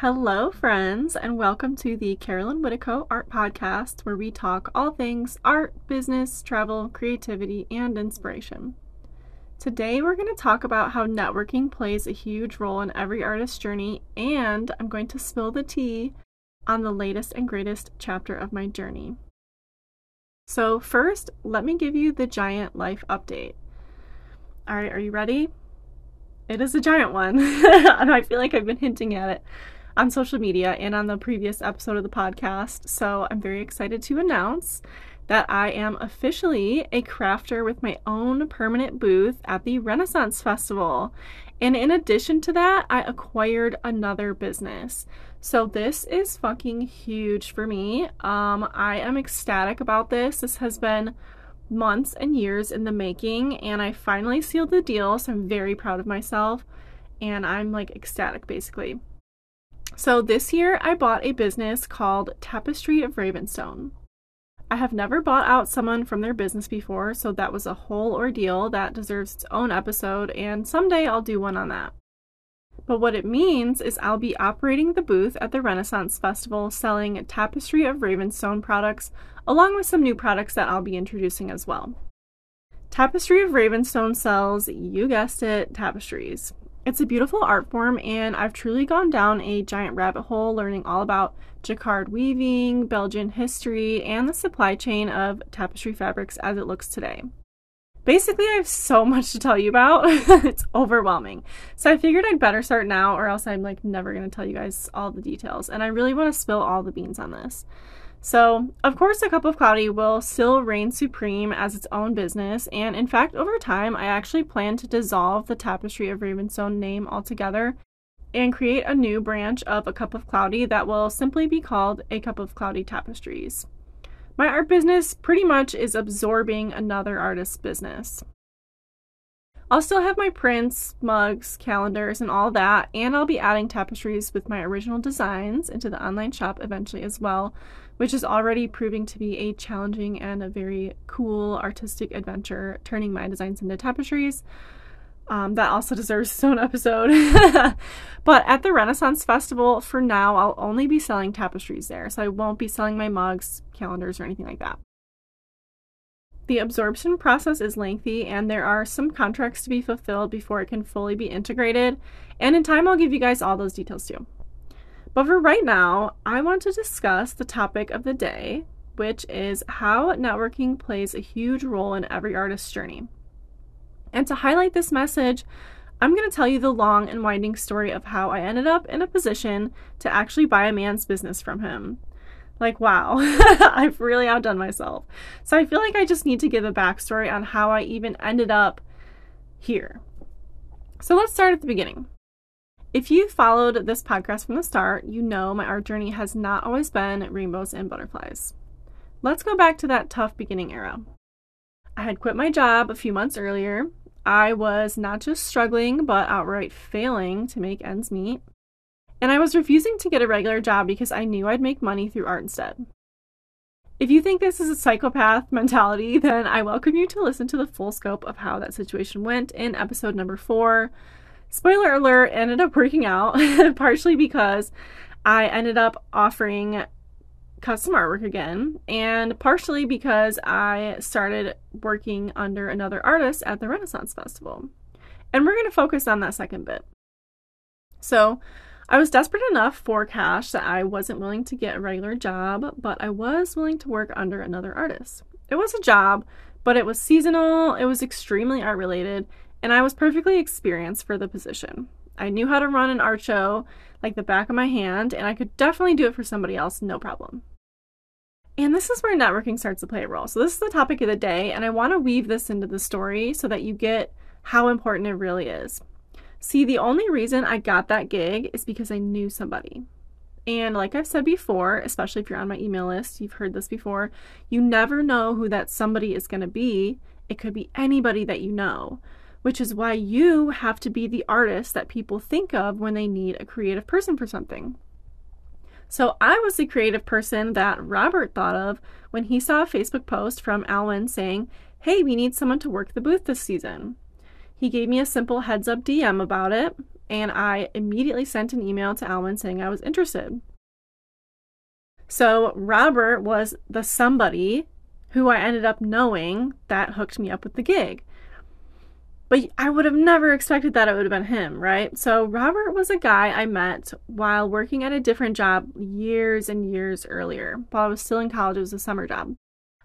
Hello, friends, and welcome to the Carolyn Whittico Art Podcast, where we talk all things art, business, travel, creativity, and inspiration. Today, we're going to talk about how networking plays a huge role in every artist's journey, and I'm going to spill the tea on the latest and greatest chapter of my journey. So, first, let me give you the giant life update. All right, are you ready? It is a giant one, and I feel like I've been hinting at it on social media and on the previous episode of the podcast. So I'm very excited to announce that I am officially a crafter with my own permanent booth at the Renaissance Festival. And in addition to that, I acquired another business. So this is fucking huge for me. Um, I am ecstatic about this. This has been months and years in the making, and I finally sealed the deal. So I'm very proud of myself, and I'm like ecstatic basically. So this year I bought a business called Tapestry of Ravenstone. I have never bought out someone from their business before, so that was a whole ordeal that deserves its own episode, and someday I'll do one on that. But what it means is I'll be operating the booth at the Renaissance Festival selling Tapestry of Ravenstone products, along with some new products that I'll be introducing as well. Tapestry of Ravenstone sells, you guessed it, tapestries. It's a beautiful art form, and I've truly gone down a giant rabbit hole learning all about jacquard weaving, Belgian history, and the supply chain of tapestry fabrics as it looks today. Basically, I have so much to tell you about. it's overwhelming. So I figured I'd better start now, or else I'm like never going to tell you guys all the details. And I really want to spill all the beans on this. So, of course, A Cup of Cloudy will still reign supreme as its own business, and in fact, over time, I actually plan to dissolve the Tapestry of Ravenstone name altogether and create a new branch of A Cup of Cloudy that will simply be called A Cup of Cloudy Tapestries. My art business pretty much is absorbing another artist's business. I'll still have my prints, mugs, calendars, and all that, and I'll be adding tapestries with my original designs into the online shop eventually as well, which is already proving to be a challenging and a very cool artistic adventure, turning my designs into tapestries. Um, that also deserves its own episode. but at the Renaissance Festival, for now, I'll only be selling tapestries there, so I won't be selling my mugs, calendars, or anything like that. The absorption process is lengthy and there are some contracts to be fulfilled before it can fully be integrated. And in time, I'll give you guys all those details too. But for right now, I want to discuss the topic of the day, which is how networking plays a huge role in every artist's journey. And to highlight this message, I'm going to tell you the long and winding story of how I ended up in a position to actually buy a man's business from him. Like, wow, I've really outdone myself. So I feel like I just need to give a backstory on how I even ended up here. So let's start at the beginning. If you followed this podcast from the start, you know my art journey has not always been rainbows and butterflies. Let's go back to that tough beginning era. I had quit my job a few months earlier. I was not just struggling, but outright failing to make ends meet and I was refusing to get a regular job because I knew I'd make money through art instead. If you think this is a psychopath mentality, then I welcome you to listen to the full scope of how that situation went in episode number four. Spoiler alert, ended up working out, partially because I ended up offering custom artwork again, and partially because I started working under another artist at the Renaissance Festival. And we're going to focus on that second bit. So, I was desperate enough for cash that I wasn't willing to get a regular job, but I was willing to work under another artist. It was a job, but it was seasonal, it was extremely art related, and I was perfectly experienced for the position. I knew how to run an art show like the back of my hand, and I could definitely do it for somebody else, no problem. And this is where networking starts to play a role. So, this is the topic of the day, and I want to weave this into the story so that you get how important it really is. See, the only reason I got that gig is because I knew somebody. And like I've said before, especially if you're on my email list, you've heard this before, you never know who that somebody is going to be. It could be anybody that you know, which is why you have to be the artist that people think of when they need a creative person for something. So I was the creative person that Robert thought of when he saw a Facebook post from Alwyn saying, Hey, we need someone to work the booth this season. He gave me a simple heads up DM about it. and I immediately sent an email to Alwyn saying I was interested. So Robert was the somebody who I ended up knowing that hooked me up with the gig. But I would have never expected that it would have been him, right? So Robert was a guy I met while working at a different job years and years earlier. While I was still in college, it was a summer job.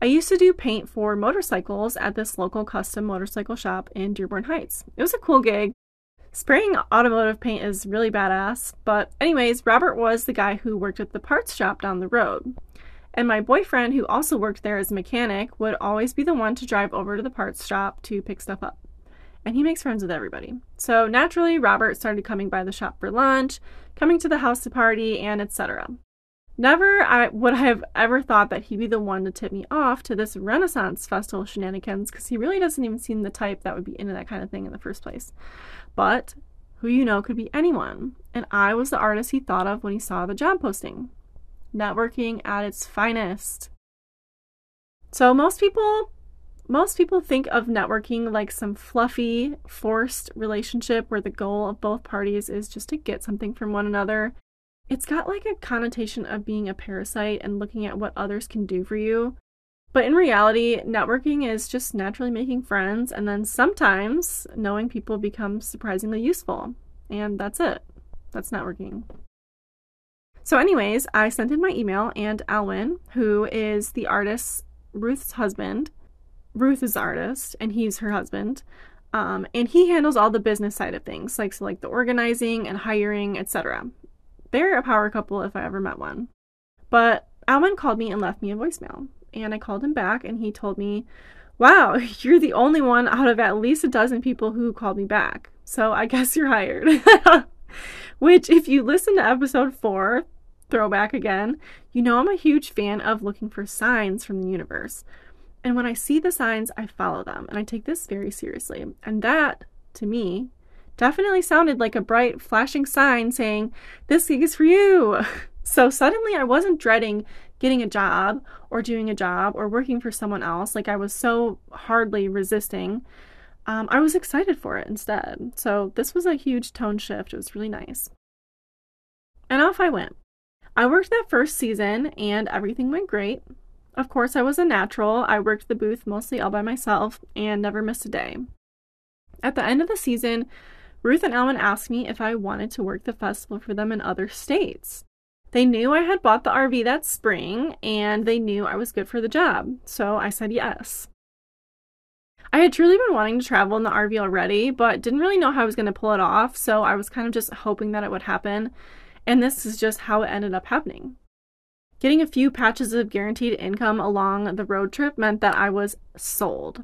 I used to do paint for motorcycles at this local custom motorcycle shop in Dearborn Heights. It was a cool gig. Spraying automotive paint is really badass, but, anyways, Robert was the guy who worked at the parts shop down the road. And my boyfriend, who also worked there as a mechanic, would always be the one to drive over to the parts shop to pick stuff up. And he makes friends with everybody. So naturally, Robert started coming by the shop for lunch, coming to the house to party, and etc. Never I would I have ever thought that he'd be the one to tip me off to this Renaissance Festival shenanigans because he really doesn't even seem the type that would be into that kind of thing in the first place. But who you know could be anyone, and I was the artist he thought of when he saw the job posting. Networking at its finest. So most people most people think of networking like some fluffy, forced relationship where the goal of both parties is just to get something from one another it's got like a connotation of being a parasite and looking at what others can do for you. But in reality, networking is just naturally making friends, and then sometimes knowing people becomes surprisingly useful. And that's it. That's networking. So, anyways, I sent in my email, and Alwyn, who is the artist, Ruth's husband, Ruth is the artist, and he's her husband. Um, and he handles all the business side of things, like so like the organizing and hiring, etc. They're a power couple if I ever met one. But Alwyn called me and left me a voicemail. And I called him back and he told me, Wow, you're the only one out of at least a dozen people who called me back. So I guess you're hired. Which, if you listen to episode four, throwback again, you know I'm a huge fan of looking for signs from the universe. And when I see the signs, I follow them. And I take this very seriously. And that, to me, definitely sounded like a bright, flashing sign saying, This gig is for you. So suddenly I wasn't dreading getting a job or doing a job or working for someone else like I was so hardly resisting. Um, I was excited for it instead. So this was a huge tone shift. It was really nice. And off I went. I worked that first season and everything went great. Of course, I was a natural. I worked the booth mostly all by myself and never missed a day. At the end of the season, Ruth and Alwyn asked me if I wanted to work the festival for them in other states. They knew I had bought the RV that spring and they knew I was good for the job, so I said yes. I had truly been wanting to travel in the RV already, but didn't really know how I was going to pull it off, so I was kind of just hoping that it would happen, and this is just how it ended up happening. Getting a few patches of guaranteed income along the road trip meant that I was sold.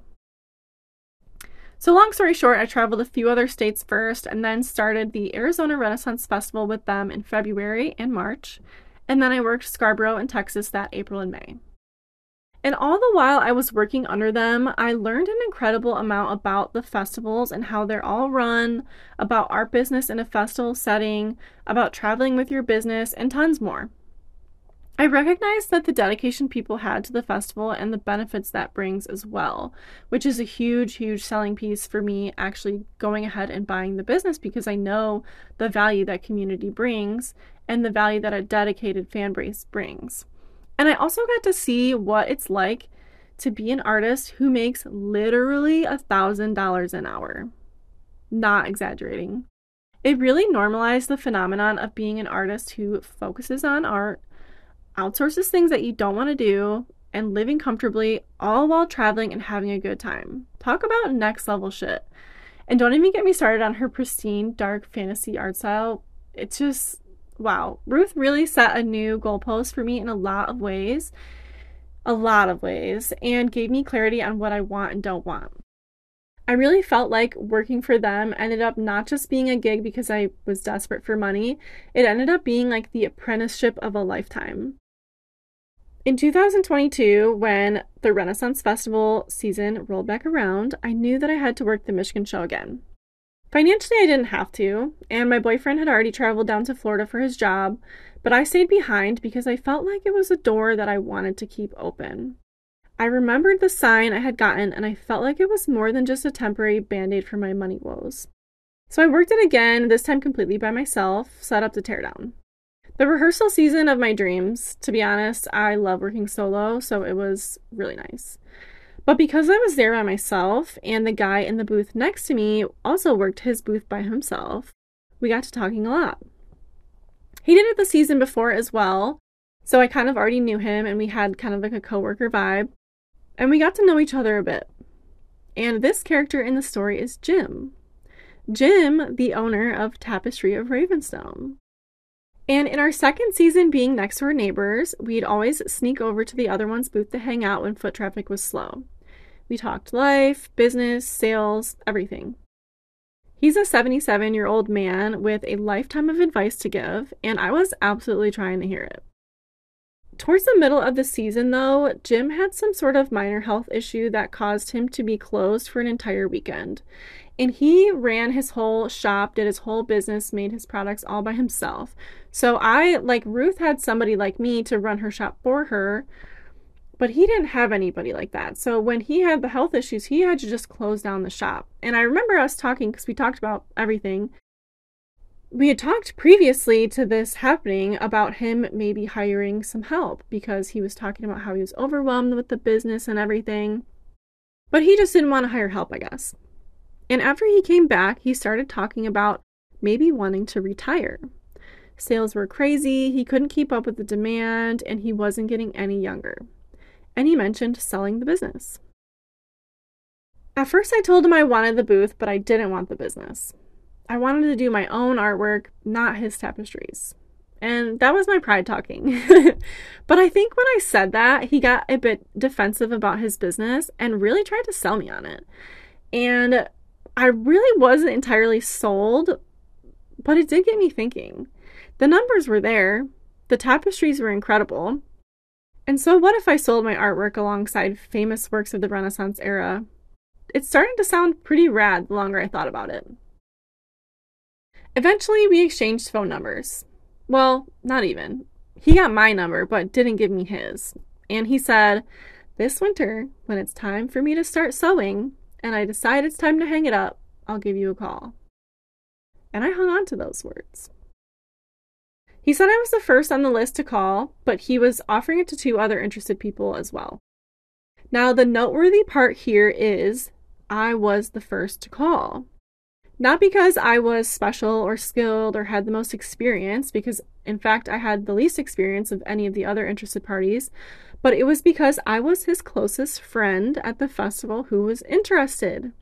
So, long story short, I traveled a few other states first and then started the Arizona Renaissance Festival with them in February and March. And then I worked Scarborough and Texas that April and May. And all the while I was working under them, I learned an incredible amount about the festivals and how they're all run, about art business in a festival setting, about traveling with your business, and tons more. I recognize that the dedication people had to the festival and the benefits that brings as well, which is a huge, huge selling piece for me actually going ahead and buying the business because I know the value that community brings and the value that a dedicated fan base brings. And I also got to see what it's like to be an artist who makes literally a thousand dollars an hour. Not exaggerating. It really normalized the phenomenon of being an artist who focuses on art outsources things that you don't want to do, and living comfortably, all while traveling and having a good time. Talk about next level shit. And don't even get me started on her pristine, dark fantasy art style. It's just, wow. Ruth really set a new goalpost for me in a lot of ways. A lot of ways. And gave me clarity on what I want and don't want. I really felt like working for them ended up not just being a gig because I was desperate for money, it ended up being like the apprenticeship of a lifetime. In 2022, when the Renaissance Festival season rolled back around, I knew that I had to work the Michigan show again. Financially, I didn't have to, and my boyfriend had already traveled down to Florida for his job, but I stayed behind because I felt like it was a door that I wanted to keep open. I remembered the sign I had gotten, and I felt like it was more than just a temporary band aid for my money woes. So I worked it again, this time completely by myself, set up the teardown. The rehearsal season of my dreams, to be honest, I love working solo, so it was really nice. But because I was there by myself and the guy in the booth next to me also worked his booth by himself, we got to talking a lot. He did it the season before as well, so I kind of already knew him and we had kind of like a coworker vibe. And we got to know each other a bit. And this character in the story is Jim. Jim, the owner of Tapestry of Ravenstone. And in our second season, being next door neighbors, we'd always sneak over to the other one's booth to hang out when foot traffic was slow. We talked life, business, sales, everything. He's a 77 year old man with a lifetime of advice to give, and I was absolutely trying to hear it. Towards the middle of the season, though, Jim had some sort of minor health issue that caused him to be closed for an entire weekend. And he ran his whole shop, did his whole business, made his products all by himself. So I, like, Ruth had somebody like me to run her shop for her, but he didn't have anybody like that. So when he had the health issues, he had to just close down the shop. And I remember us talking because we talked about everything we had talked previously to this happening about him maybe hiring some help because he was talking about how he was overwhelmed with the business and everything. But he just didn't want to hire help, I guess. And after he came back, he started talking about maybe wanting to retire. Sales were crazy, he couldn't keep up with the demand, and he wasn't getting any younger. And he mentioned selling the business. At first, I told him I wanted the booth, but I didn't want the business. I wanted to do my own artwork, not his tapestries. And that was my pride talking. but I think when I said that, he got a bit defensive about his business and really tried to sell me on it. And I really wasn't entirely sold, but it did get me thinking. The numbers were there, the tapestries were incredible. And so, what if I sold my artwork alongside famous works of the Renaissance era? It's starting to sound pretty rad the longer I thought about it. Eventually, we exchanged phone numbers. Well, not even. He got my number, but didn't give me his. And he said, This winter, when it's time for me to start sewing, and I decide it's time to hang it up, I'll give you a call. And I hung on to those words. He said I was the first on the list to call, but he was offering it to two other interested people as well. Now, the noteworthy part here is I was the first to call. Not because I was special or skilled or had the most experience, because in fact I had the least experience of any of the other interested parties, but it was because I was his closest friend at the festival who was interested.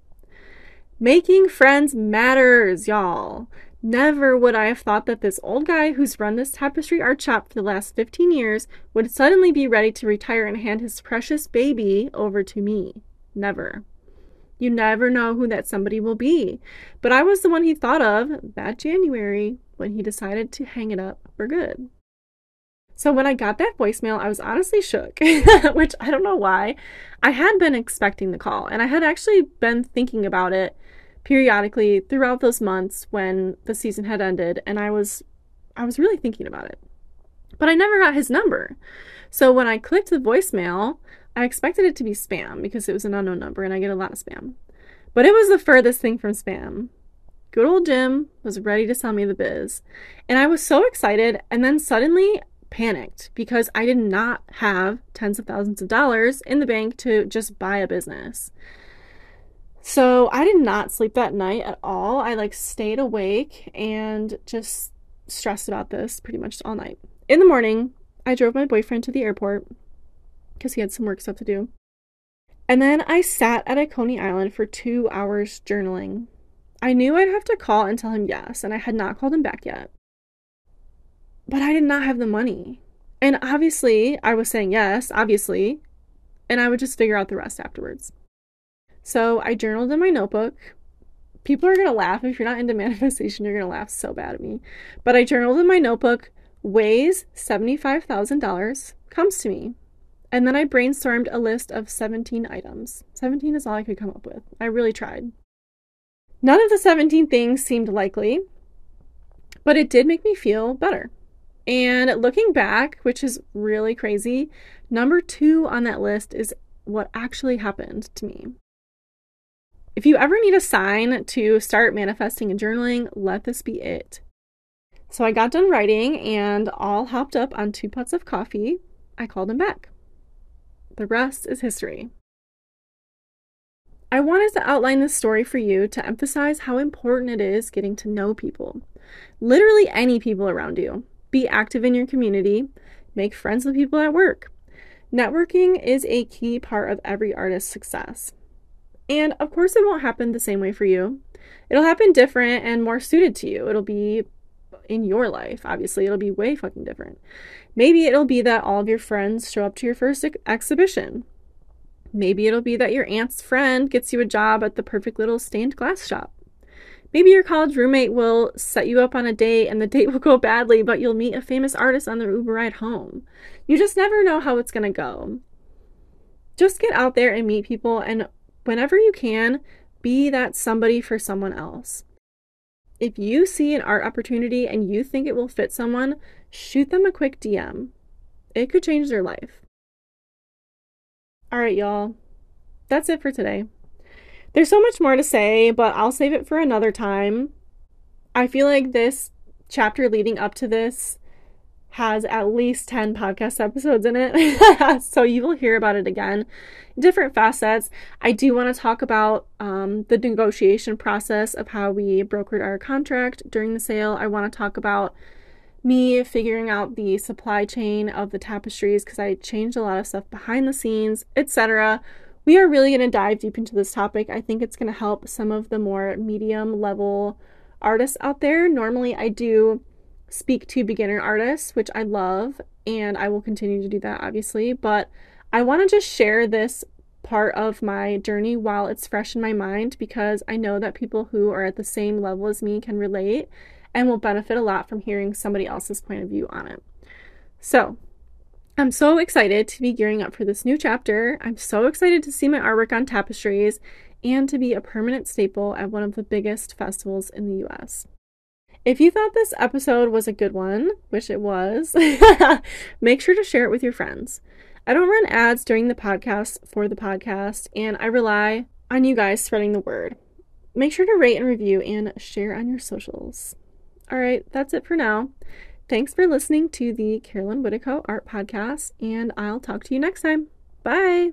Making friends matters, y'all. Never would I have thought that this old guy who's run this tapestry art shop for the last 15 years would suddenly be ready to retire and hand his precious baby over to me. Never. You never know who that somebody will be. But I was the one he thought of that January when he decided to hang it up for good. So when I got that voicemail, I was honestly shook, which I don't know why. I had been expecting the call and I had actually been thinking about it periodically throughout those months when the season had ended and I was I was really thinking about it. But I never got his number. So when I clicked the voicemail, I expected it to be spam because it was an unknown number and I get a lot of spam. But it was the furthest thing from spam. Good old Jim was ready to sell me the biz. And I was so excited and then suddenly panicked because I did not have tens of thousands of dollars in the bank to just buy a business. So I did not sleep that night at all. I like stayed awake and just stressed about this pretty much all night. In the morning, I drove my boyfriend to the airport because he had some work stuff to do. And then I sat at a Coney Island for two hours journaling. I knew I'd have to call and tell him yes, and I had not called him back yet. But I did not have the money. And obviously, I was saying yes, obviously, and I would just figure out the rest afterwards. So I journaled in my notebook. People are gonna laugh. If you're not into manifestation, you're gonna laugh so bad at me. But I journaled in my notebook, weighs $75,000, comes to me. And then I brainstormed a list of 17 items. 17 is all I could come up with. I really tried. None of the 17 things seemed likely, but it did make me feel better. And looking back, which is really crazy, number two on that list is what actually happened to me. If you ever need a sign to start manifesting and journaling, let this be it. So I got done writing and all hopped up on two pots of coffee. I called him back. The rest is history. I wanted to outline this story for you to emphasize how important it is getting to know people. Literally any people around you. Be active in your community, make friends with people at work. Networking is a key part of every artist's success. And of course, it won't happen the same way for you. It'll happen different and more suited to you. It'll be in your life, obviously. It'll be way fucking different. Maybe it'll be that all of your friends show up to your first ex- exhibition. Maybe it'll be that your aunt's friend gets you a job at the perfect little stained glass shop. Maybe your college roommate will set you up on a date and the date will go badly, but you'll meet a famous artist on the Uber ride home. You just never know how it's going to go. Just get out there and meet people, and whenever you can, be that somebody for someone else. If you see an art opportunity and you think it will fit someone, shoot them a quick DM. It could change their life. All right, y'all. That's it for today. There's so much more to say, but I'll save it for another time. I feel like this chapter leading up to this has at least 10 podcast episodes in it. so you will hear about it again. Different facets. I do want to talk about um, the negotiation process of how we brokered our contract during the sale. I want to talk about me figuring out the supply chain of the tapestries because I changed a lot of stuff behind the scenes, etc. We are really going to dive deep into this topic. I think it's going to help some of the more medium level artists out there. Normally, I do speak to beginner artists, which I love, and I will continue to do that, obviously. But I want to just share this part of my journey while it's fresh in my mind because I know that people who are at the same level as me can relate and will benefit a lot from hearing somebody else's point of view on it. So, I'm so excited to be gearing up for this new chapter. I'm so excited to see my artwork on tapestries and to be a permanent staple at one of the biggest festivals in the US. If you thought this episode was a good one, which it was, make sure to share it with your friends. I don't run ads during the podcast for the podcast, and I rely on you guys spreading the word. Make sure to rate and review and share on your socials. All right, that's it for now. Thanks for listening to the Carolyn Whittico Art Podcast, and I'll talk to you next time. Bye.